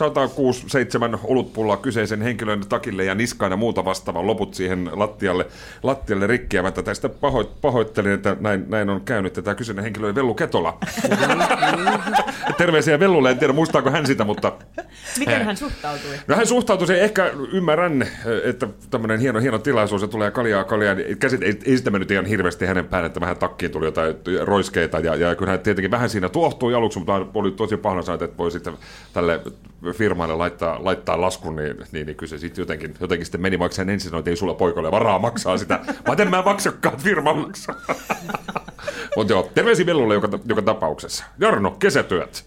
106-7 olutpulloa kyseisen henkilön takille ja niskaan ja muuta vastaavaa, loput siihen lattialle, lattialle rikkiävät. Tästä pahoit, pahoittelin, että näin, näin on käynyt, että tämä kyseinen henkilö oli Vellu Ketola. Terveisiä Vellulle, en tiedä muistaako hän sitä, mutta Miten hän suhtautui? No hän suhtautui ehkä ymmärrän, että tämmöinen hieno, hieno tilaisuus, ja tulee kaljaa, kaljaa, niin käsit, ei, ei sitä mennyt ihan hirveästi hänen päälle, että vähän takkiin tuli jotain roiskeita, ja, ja kyllä hän tietenkin vähän siinä tuohtui aluksi, mutta oli tosi pahana saada, että voi sitten tälle firmalle laittaa, laittaa laskun, niin, niin, niin kyllä se sitten jotenkin, jotenkin sitten meni, vaikka hän ensin että ei sulla poikalle varaa maksaa sitä, mä en mä maksakaan, firma maksaa. mutta joo, terveisiä Vellulle joka, joka tapauksessa. Jarno, kesätyöt.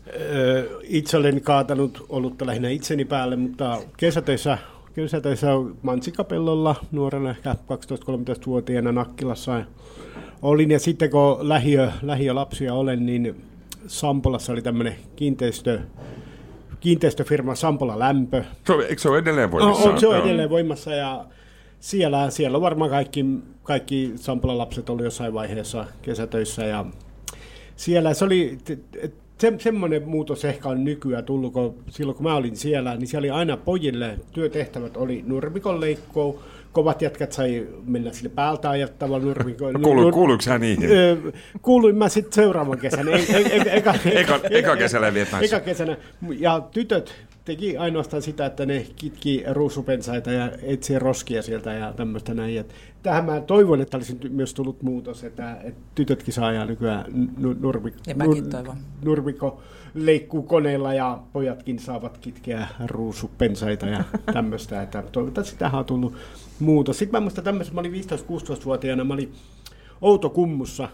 Itse olen kaatanut olutta lähinnä itseni päälle, mutta kesätöissä, kesätöissä mansikapellolla nuorena ehkä 12-13-vuotiaana Nakkilassa olin. Ja sitten kun lähiö, lähiölapsia olen, niin Sampolassa oli tämmöinen kiinteistö, kiinteistöfirma Sampola Lämpö. Se on, eikö se ole edelleen voimassa? On, on, se on edelleen voimassa ja siellä, siellä on varmaan kaikki, kaikki Sampolan lapset oli jossain vaiheessa kesätöissä ja siellä se oli, se, semmoinen muutos ehkä on nykyään tullut, kun silloin kun mä olin siellä, niin siellä oli aina pojille työtehtävät oli nurmikon leikko, kovat jätkät sai mennä sille päältä ajattavalla nurmikoon. No, kuulu, kuuluuko hän niihin? Kuuluin mä sitten seuraavan kesän. Ei, ei, ei, eka, Eka, eka kesällä vielä päässyt. Eka kesänä. Ja tytöt teki ainoastaan sitä, että ne kitki ruusupensaita ja etsi roskia sieltä ja tämmöistä näin. Et tähän mä toivon, että olisi myös tullut muutos, että, että tytötkin saa ajaa nykyään nu- nurmi, Ja mäkin toivon. nurmikko leikkuu koneella ja pojatkin saavat kitkeä ruusupensaita ja tämmöistä. Että toivottavasti tähän on tullut muutos. Sitten mä muistan tämmöistä, mä olin 15-16-vuotiaana, mä olin Outokummussa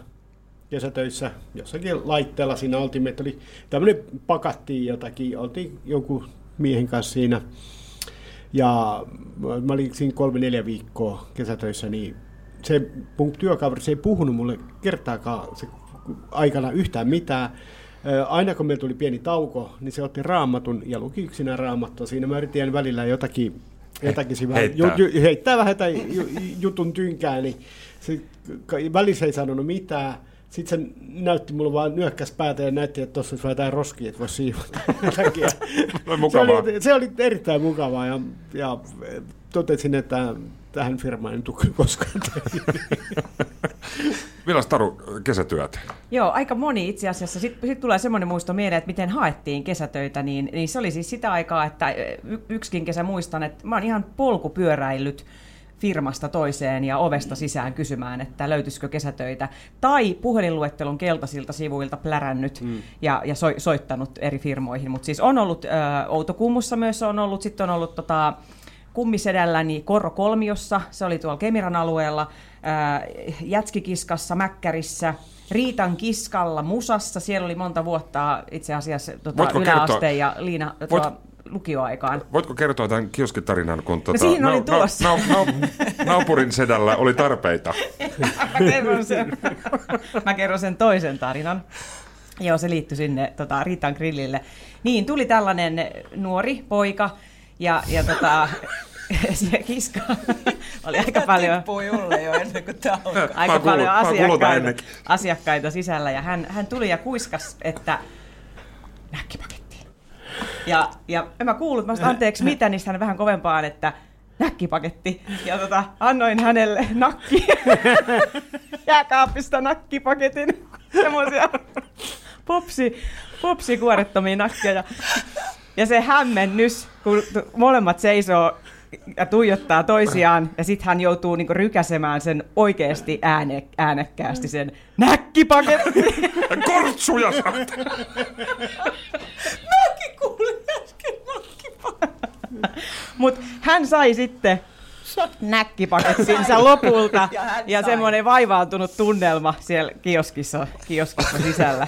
kesätöissä jossakin laitteella siinä oltiin, meitä oli tämmöinen pakattiin jotakin, oltiin jonkun miehen kanssa siinä ja mä olin siinä kolme neljä viikkoa kesätöissä, niin se mun työkaveri, se ei puhunut mulle kertaakaan se aikana yhtään mitään. Aina kun meillä tuli pieni tauko, niin se otti raamatun ja luki yksinään raamattua. Siinä mä yritin välillä jotakin, jotakin siinä heittää. Ju, ju, heittää vähän jutun tynkää, niin se välissä ei sanonut mitään. Sitten se näytti mulle vaan nyökkäs päätä ja näytti, että tuossa olisi vähän jotain roskia, että voisi siivota. Se oli, se oli erittäin mukavaa ja, ja totesin, että tähän firmaan en tule koskaan. Milläs Taru kesätyöt? Joo, aika moni itse asiassa. Sitten sit tulee semmoinen muisto mieleen, että miten haettiin kesätöitä, niin, niin se oli siis sitä aikaa, että y- yksikin kesä muistan, että mä oon ihan polkupyöräillyt firmasta toiseen ja ovesta sisään kysymään, että löytyisikö kesätöitä. Tai puhelinluettelon keltaisilta sivuilta plärännyt mm. ja, ja so, soittanut eri firmoihin. Mutta siis on ollut ö, Outokummussa myös on ollut, sitten on ollut tota, kummisedälläni Korro Kolmiossa, se oli tuolla Kemiran alueella, ää, Jätskikiskassa, Mäkkärissä, Riitan kiskalla, Musassa, siellä oli monta vuotta itse asiassa tota, Voitko yläasteen kertoa- ja liina, Voit- tuolla lukioaikaan. Voitko kertoa tämän kioskitarinan, kun tuota, siihen olin tulossa. nau, nau, naapurin sedällä oli tarpeita? Mä kerron sen, mä kerron sen toisen tarinan. Joo, se liittyi sinne tota, Riitan grillille. Niin, tuli tällainen nuori poika ja, ja tota, se kiska oli aika paljon... Julle jo ennen kuin tämä alkaa. Aika oon kuullut- paljon asiakkaita, asiakkaita sisällä ja hän, hän tuli ja kuiskas, että näkkipaketti. Ja, ja mä kuullut, mä sanoin, anteeksi mitä, niin hän vähän kovempaan, että näkkipaketti. Ja tota, annoin hänelle nakki, jääkaapista nakkipaketin, semmoisia popsi, popsikuorettomia nakkeja. Ja se hämmennys, kun molemmat seisoo ja tuijottaa toisiaan, ja sitten hän joutuu niinku rykäsemään sen oikeasti ääne, äänekkäästi sen näkkipaketti. Kortsuja! Äsken nakkipaketti. Mutta hän sai sitten näkkipakettinsa lopulta Ja ja semmoinen vaivaantunut tunnelma siellä kioskissa, kioskissa sisällä.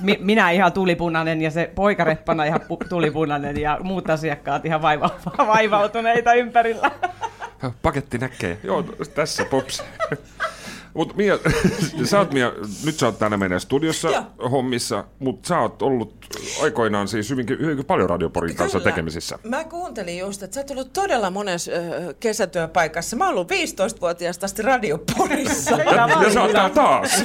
Mi- minä ihan tulipunainen ja se poikareppana ihan pu- tulipunainen ja muut asiakkaat ihan vaiva- vaivautuneita ympärillä. Paketti näkee. Joo, tässä pops. Mut Mia, sä oot Mia, nyt sä oot täällä meidän studiossa Joo. hommissa, mutta sä oot ollut aikoinaan siis hyvinkin, hyvinkin paljon Radioporin kanssa Kyllä. tekemisissä. Mä kuuntelin just, että sä oot ollut todella monessa ö, kesätyöpaikassa. Mä oon ollut 15-vuotiaasta asti radioporissa. Hyvä Ja sä oot täällä taas.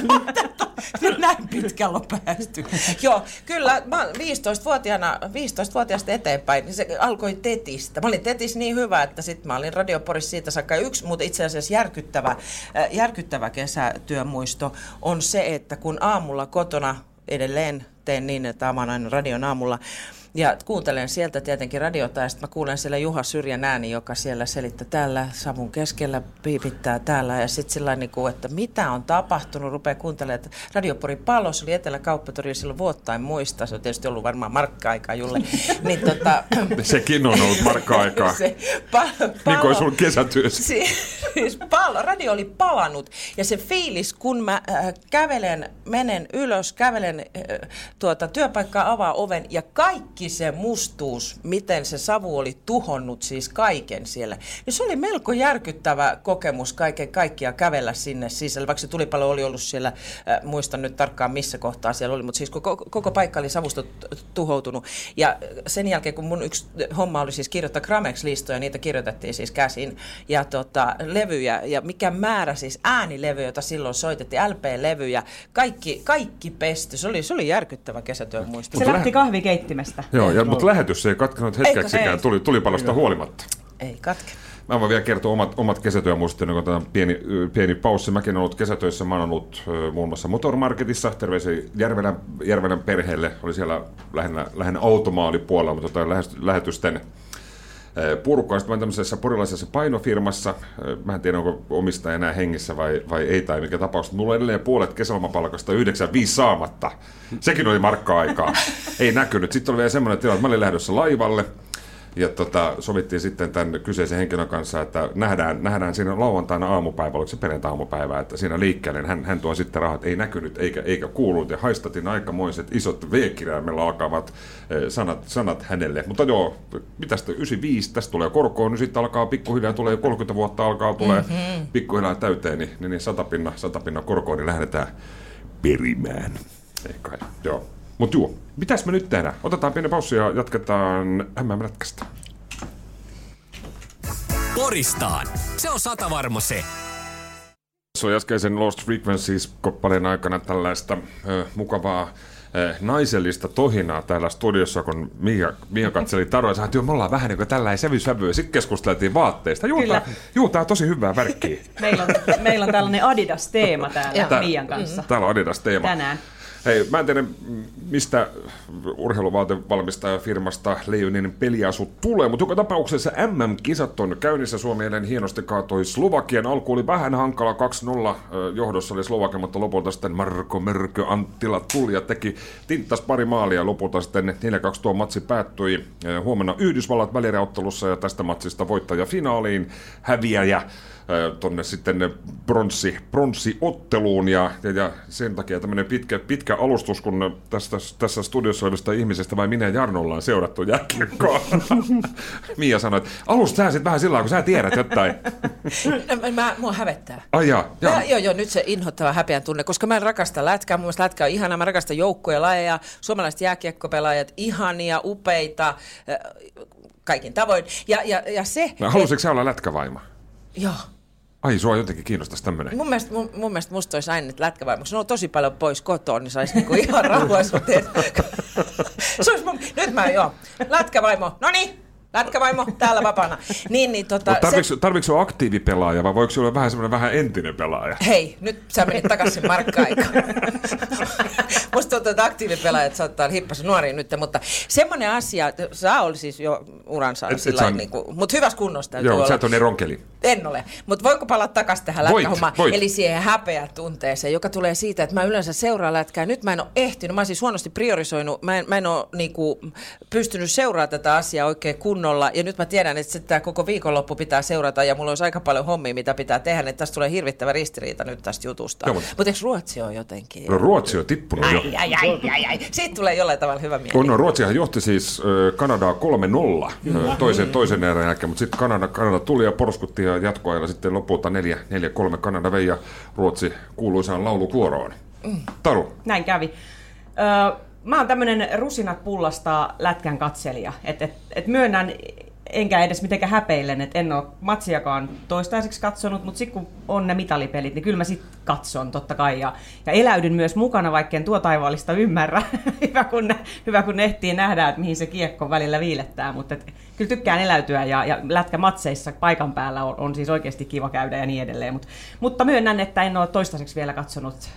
No näin pitkällä on päästy. Joo, kyllä mä 15-vuotiaana, 15-vuotiaasta eteenpäin, niin se alkoi tetistä. Mä olin tetis niin hyvä, että sitten mä olin radioporissa siitä saakka. Yksi, mutta itse asiassa järkyttävä, äh, järkyttävä kesätyömuisto on se, että kun aamulla kotona edelleen teen niin, että avaan aina radion aamulla, ja kuuntelen sieltä tietenkin radiota ja sitten mä kuulen siellä Juha Syrjän ääni, joka siellä selittää täällä savun keskellä, piipittää täällä ja sitten sillä niin kuin, että mitä on tapahtunut, rupeaa kuuntelemaan, että Radiopori Palos oli Etelä-Kauppatori silloin vuotta, en muista, se on tietysti ollut varmaan markka-aikaa Julle, niin tota, Sekin on ollut markka-aikaa. se palo, Niin kuin olisi ollut kesätyössä. Si- siis palo, radio oli palanut ja se fiilis, kun mä äh, kävelen, menen ylös, kävelen äh, tuota, työpaikka avaa oven ja kaikki se mustuus, miten se savu oli tuhonnut siis kaiken siellä. Niin se oli melko järkyttävä kokemus kaiken kaikkiaan kävellä sinne sisälle, vaikka se tulipalo oli ollut siellä, äh, muistan nyt tarkkaan missä kohtaa siellä oli, mutta siis koko, koko paikka oli savusta tuhoutunut. Ja sen jälkeen, kun mun yksi homma oli siis kirjoittaa Gramex-listoja, niitä kirjoitettiin siis käsin, ja tota, levyjä, ja mikä määrä siis äänilevyjä, joita silloin soitettiin, LP-levyjä, kaikki, kaikki pesty. Se oli, se oli järkyttävä kesätyön muisto. Se lähti kahvikeittimestä. Joo, ja, mutta lähetys ei katkenut hetkeksikään tuli, tulipalosta huolimatta. Ei katke. Mä voin vielä kertoa omat, omat kesätyömuistini, kun tämä pieni, pieni paussi. Mäkin olen ollut kesätöissä. Mä olen ollut muun muassa Motormarketissa. Terveisiä Järvelän, Järvelän perheelle. Oli siellä lähinnä, lähinnä automaalipuolella, mutta tota lähetysten purkua. Sitten mä tämmöisessä porilaisessa painofirmassa. Mä en tiedä, onko omistaja enää hengissä vai, vai ei tai mikä tapaus. Mulla on edelleen puolet kesälomapalkasta 95 saamatta. Sekin oli markka-aikaa. Ei näkynyt. Sitten oli vielä semmoinen tilanne, että mä olin lähdössä laivalle. Ja tota, sovittiin sitten tämän kyseisen henkilön kanssa, että nähdään, nähdään siinä lauantaina aamupäivä, oliko se perjantai-aamupäivä, että siinä liikkeelle hän, hän tuo sitten rahat, ei näkynyt eikä, eikä kuulunut, ja haistatin aikamoiset isot V-kirjaimella alkavat eh, sanat, sanat hänelle. Mutta joo, mitä sitten 95, tästä tulee korkoon, niin sitten alkaa pikkuhiljaa, tulee 30 vuotta alkaa, tulee mm-hmm. pikkuhiljaa täyteen, niin, niin, niin satapinna, satapinna korkoon, niin lähdetään perimään. Ei kai, joo. Mutta joo, mitäs me nyt tehdään? Otetaan pieni paussi ja jatketaan MM-lätkästä. Poristaan. Se on sata varma se. Se on äskeisen Lost Frequencies-koppaleen aikana tällaista ö, mukavaa ö, naisellista tohinaa täällä studiossa, kun Mia, Mia katseli Taroa ja sanoi, että me ollaan vähän niin kuin tällä sävy Sitten keskusteltiin vaatteista. Juu, Kyllä. Tää, juu, tää on tosi hyvää värkkiä. meillä, on, meillä on tällainen Adidas-teema täällä Tää, Mian kanssa. Täällä on Adidas-teema. Tänään. Hei, mä en tiedä, mistä urheiluvaatevalmistajafirmasta Leijonin peliasu tulee, mutta joka tapauksessa MM-kisat on käynnissä. Suomi eilen hienosti kaatoi Slovakian. Alku oli vähän hankala, 2-0 johdossa oli Slovakia, mutta lopulta sitten Marko Mörkö Anttila tuli ja teki tinttas pari maalia. Lopulta sitten 4-2 tuo matsi päättyi huomenna Yhdysvallat välieräottelussa ja tästä matsista voittaja finaaliin häviäjä tonne sitten bronssi, pronssiotteluun ja, ja, ja, sen takia tämmöinen pitkä, pitkä alustus, kun tästä, tässä studiossa olevista ihmisistä vai minä ja Jarno ollaan seurattu jääkiekkoa. Mia sanoi, että alusta sä sitten vähän sillä kun sä tiedät jotain. No, mä, mua hävettää. Ai ja, ja. Mä, joo, joo, nyt se inhottava häpeän tunne, koska mä en rakasta lätkää, mun mielestä lätkä on ihana, mä rakastan joukkoja, lajeja, suomalaiset jääkiekkopelaajat, ihania, upeita, kaikin tavoin. Ja, ja, ja se... No, halusitko et... sä olla lätkävaima? Joo. Ai, sua jotenkin kiinnostaisi tämmöinen. Mun mielestä, mun, mun mielestä musta olisi aina, että lätkävaimoksi on tosi paljon pois kotoa, niin saisi niinku ihan rauhassa Se olisi mun, nyt mä joo, lätkävaimo, no niin, Lätkävaimo, täällä vapaana. Niin, niin, tota, tarvitsetko, se... tarvitsetko aktiivipelaaja vai voiko olla vähän semmoinen vähän entinen pelaaja? Hei, nyt sä menit takaisin markka-aikaan. Musta tuntuu, että aktiivipelaajat saattaa hippasen nuoriin nyt, mutta semmoinen asia, että sä oli siis jo uransa et, sillä et niin kuin, mutta hyvässä kunnossa Joo, olla. sä et ole niin ronkeli. En ole, mutta voiko palata takaisin tähän lätkähommaan, eli siihen häpeä tunteeseen, joka tulee siitä, että mä yleensä seuraan lätkää. Nyt mä en ole ehtinyt, mä oon siis huonosti priorisoinut, mä en, mä en ole niin kuin, pystynyt seuraamaan tätä asiaa oikein kunnolla, ja nyt mä tiedän, että tämä koko viikonloppu pitää seurata, ja mulla olisi aika paljon hommia, mitä pitää tehdä, että tästä tulee hirvittävä ristiriita nyt tästä jutusta. Mutta mut eikö Ruotsi ole jotenkin? No Ruotsi on tippunut ai, jo. Ai, ai, ai, ai. Siitä tulee jollain tavalla hyvä mieli. No, Ruotsihan johti siis äh, Kanadaa 3-0 äh, toisen, toisen erän jälkeen, mutta sitten Kanada, Kanada tuli ja porskutti ja jatkoajalla sitten lopulta 4-3 Kanada vei ja Ruotsi kuuluisaan laulukuoroon. Mm. Taru. Näin kävi. Ö, mä oon tämmönen rusinat pullasta lätkän katselija. Et, et, et myönnän enkä edes mitenkään häpeilen, että en ole matsiakaan toistaiseksi katsonut, mutta sitten kun on ne mitalipelit, niin kyllä mä sitten katson totta kai. Ja, ja eläydyn myös mukana, vaikka en tuo taivaallista ymmärrä. hyvä, kun ne, hyvä kun ne ehtii nähdä, että mihin se kiekko välillä viilettää, mutta et, kyllä tykkään eläytyä ja, ja lätkämatseissa paikan päällä on, on siis oikeasti kiva käydä ja niin edelleen. Mut, mutta myönnän, että en ole toistaiseksi vielä katsonut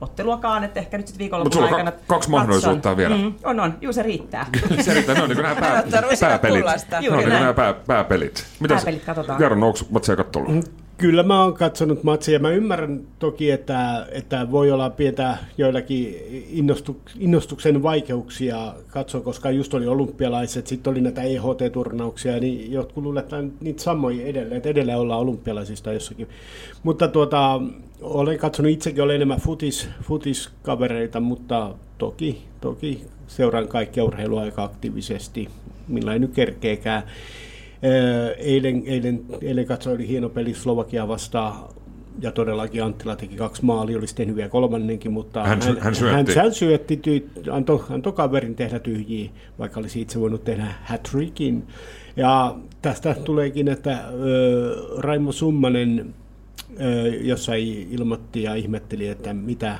otteluakaan, että ehkä nyt sitten viikonlopun aikana... Mutta kaksi mahdollisuutta vielä. Mm, on, on. Juu, se riittää. se riittää. Ne on niin nämä pää, pääpelit. Ne on niin nämä pää, pääpelit. Mitäs, pääpelit katsotaan. Jarno, onko matseja katsonut? Kyllä mä oon katsonut matseja. Mä ymmärrän toki, että, että voi olla pientä joillakin innostu, innostuksen vaikeuksia katsoa, koska just oli olympialaiset, sitten oli näitä EHT-turnauksia, niin jotkut luulevat, että niitä samoja edelleen, että edelleen ollaan olympialaisista jossakin. Mutta tuota, olen katsonut itsekin, olen enemmän futis, futiskavereita, mutta toki, toki seuraan kaikkia urheilua aika aktiivisesti, millä ei nyt kerkeekään. Eilen, eilen, eilen katsoin, oli hieno peli Slovakia vastaan ja todellakin Anttila teki kaksi maalia, olisi tehnyt vielä kolmannenkin, mutta hän, hän, hän syötti, hän, hän syötti tyy, antoi, antoi kaverin tehdä tyhjiä, vaikka olisi itse voinut tehdä hat-trickin. Ja tästä tuleekin, että äh, Raimo Summanen äh, jossain ilmoitti ja ihmetteli, että mitä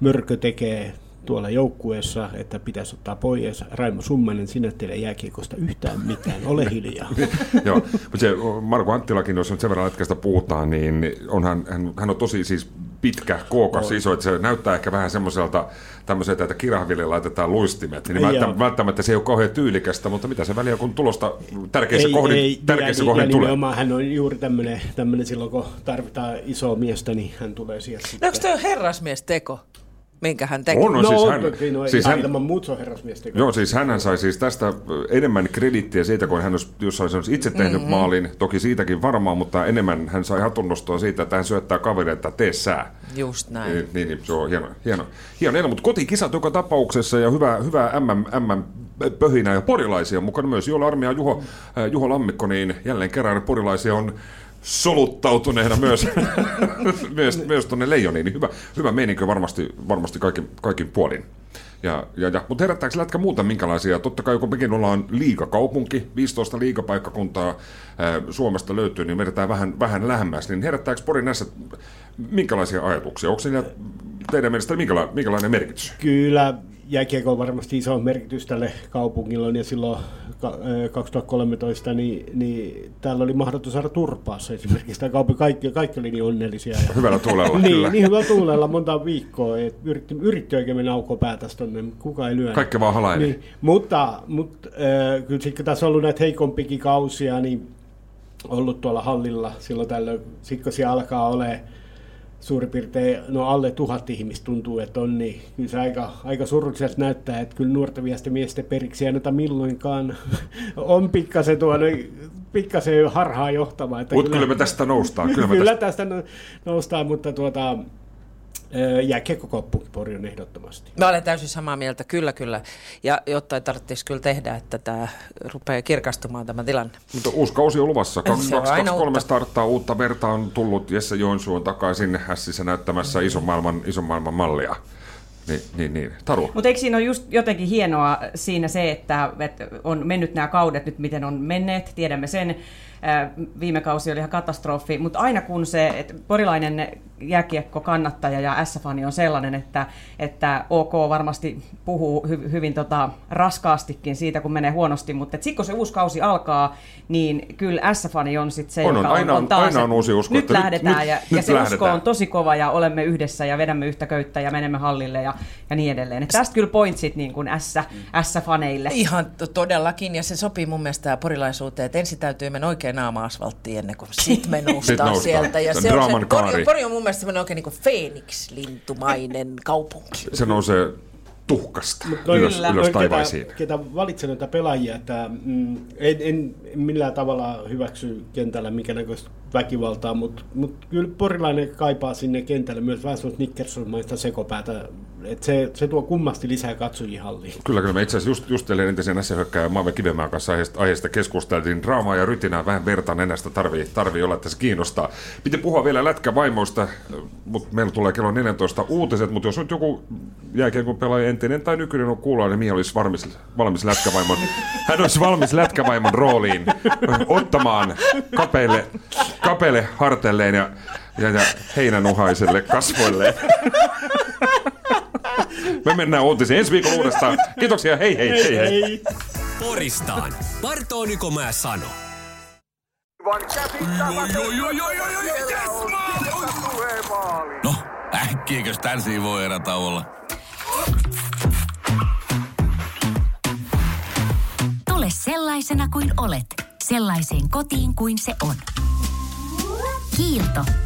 Mörkö tekee tuolla joukkueessa, että pitäisi ottaa pois. Raimo Summanen, sinä teille jääkiekosta yhtään mitään, ole hiljaa. Joo, mutta se Marko Anttilakin, jos nyt sen verran lätkästä puhutaan, niin onhan, hän, hän on tosi siis pitkä, kookas, iso, että se näyttää ehkä vähän semmoiselta tämmöiseltä, että kirahville laitetaan luistimet, niin välttämättä, välttämättä se ei ole kauhean tyylikästä, mutta mitä se väliä, kun tulosta tärkeissä kohdin, ei, tärkeissä ja, kohdin ja tulee. hän on juuri tämmöinen, tämmöinen silloin, kun tarvitaan isoa miestä, niin hän tulee sieltä. No, onko toi herrasmies teko? Minkä hän teki. On, no, no siis hän, no, siis hän, ilman muut herrasmies Joo, siis hän sai siis tästä enemmän kredittiä siitä, kun hän olisi jossain olisi itse tehnyt mm-hmm. maalin, toki siitäkin varmaan, mutta enemmän hän sai hatunnostoa siitä, että hän syöttää kavereita, tee sää. Just näin. Niin, niin, niin se on hieno, hieno, hieno mutta kotikisat joka tapauksessa ja hyvä, hyvä MM, MM pöhinä ja porilaisia mukana myös. Jolla Armia Juho, äh, Juho Lammikko, niin jälleen kerran porilaisia on soluttautuneena myös, myös, myös tuonne leijoniin, niin hyvä, hyvä meininki varmasti, varmasti kaikin, kaikin puolin. Ja, ja, ja, mutta herättääkö lätkä muuta minkälaisia? Totta kai kun mekin ollaan liigakaupunki, 15 liigapaikkakuntaa ää, Suomesta löytyy, niin vedetään vähän, vähän lähemmäs. Niin herättääkö Porin näissä minkälaisia ajatuksia? Onko siinä teidän mielestä minkäla, minkälainen merkitys? Kyllä, jääkiekko on varmasti iso merkitys tälle kaupungille, ja silloin 2013 niin, niin täällä oli mahdottu saada turpaassa esimerkiksi tämä kaupunki, kaikki, kaikki oli niin onnellisia. Ja, hyvällä tuulella, niin, kyllä. Niin, hyvällä tuulella monta viikkoa, että yritti, yritti oikein mennä aukko päätä tuonne, kuka ei lyö. Kaikki vaan halaili. Niin, mutta, mutta äh, kyllä sitten tässä on ollut näitä heikompikin kausia, niin ollut tuolla hallilla silloin tällöin, sitten kun siellä alkaa olemaan suurin piirtein no alle tuhat ihmistä tuntuu, että on, niin kyllä se aika, aika surulliselta näyttää, että kyllä nuorten miesten miesten periksi ei anneta milloinkaan. on pikkasen tuonne pikkasen harhaa johtava. Mutta kyllä, kyllä me tästä noustaan. Kyllä, kyllä tästä... tästä noustaan, mutta tuota, jääkiekkokoppu Pori on ehdottomasti. Mä olen täysin samaa mieltä, kyllä kyllä. Ja jotta ei tarvitsisi kyllä tehdä, että tämä rupeaa kirkastumaan tämä tilanne. Mutta uusi kausi on luvassa. 2023 starttaa uutta verta on tullut. Jesse Joensuu on takaisin hässissä näyttämässä ison maailman, ison maailman mallia. Niin, niin, niin. Taru. Mutta eikö siinä ole just jotenkin hienoa siinä se, että, että on mennyt nämä kaudet nyt, miten on menneet, tiedämme sen. Viime kausi oli ihan katastrofi, mutta aina kun se että porilainen jääkiekko kannattaja ja S-fani on sellainen, että, että OK varmasti puhuu hy, hyvin tota, raskaastikin siitä, kun menee huonosti, mutta sitten kun se uusi kausi alkaa, niin kyllä S-fani on sitten se, on, joka on, aina, on, taas, aina on uusi usko. Nyt lähdetään nyt, ja, nyt ja se lähdetään. usko on tosi kova ja olemme yhdessä ja vedämme yhtä köyttä ja menemme hallille ja, ja niin edelleen. Et tästä kyllä pointsit niin kuin S, S-faneille. Ihan todellakin ja se sopii mun mielestä porilaisuuteen, että ensin täytyy mennä oikein naama-asfalttiin ennen kuin sit me noustaan noustaan. sieltä. Ja Se on se, Pori. Pori on mun mielestä semmoinen oikein niin Phoenix-lintumainen kaupunki. Se nousee tuhkasta Noin- ylös, Kyllä. ylös taivaisiin. Ketä, ketä valitsen näitä pelaajia, että mm, en, en millään tavalla hyväksy kentällä mikä näköistä väkivaltaa, mutta mut kyllä porilainen kaipaa sinne kentälle myös vähän sellaista Nickerson-maista sekopäätä, että se, se tuo kummasti lisää katsojia halliin. Kyllä, kyllä. Me itse asiassa just, just teille entisen S-hyökkääjän Maave Kivemäen kanssa aiheesta, aiheesta keskusteltiin. Draamaa ja rytinää vähän verta nenästä tarvii, tarvii olla, että se kiinnostaa. Piti puhua vielä lätkävaimoista, mutta meillä tulee kello 14 uutiset, mutta jos nyt joku jääkiekon pelaaja entinen tai nykyinen on kuulla, niin Mia olisi valmis, valmis lätkävaimon. Hän olisi valmis lätkävaimon rooliin ottamaan kapeille, kapeille harteilleen ja, ja, ja heinänuhaiselle kasvoilleen. Me mennään uutisiin ensi viikolla uudestaan. Kiitoksia, hei hei hei hei. Poristaan. Bartonikomaa sano. No, äkkiäkös tän voi erä olla? Tule sellaisena kuin olet, sellaiseen kotiin kuin se on. Kiilto.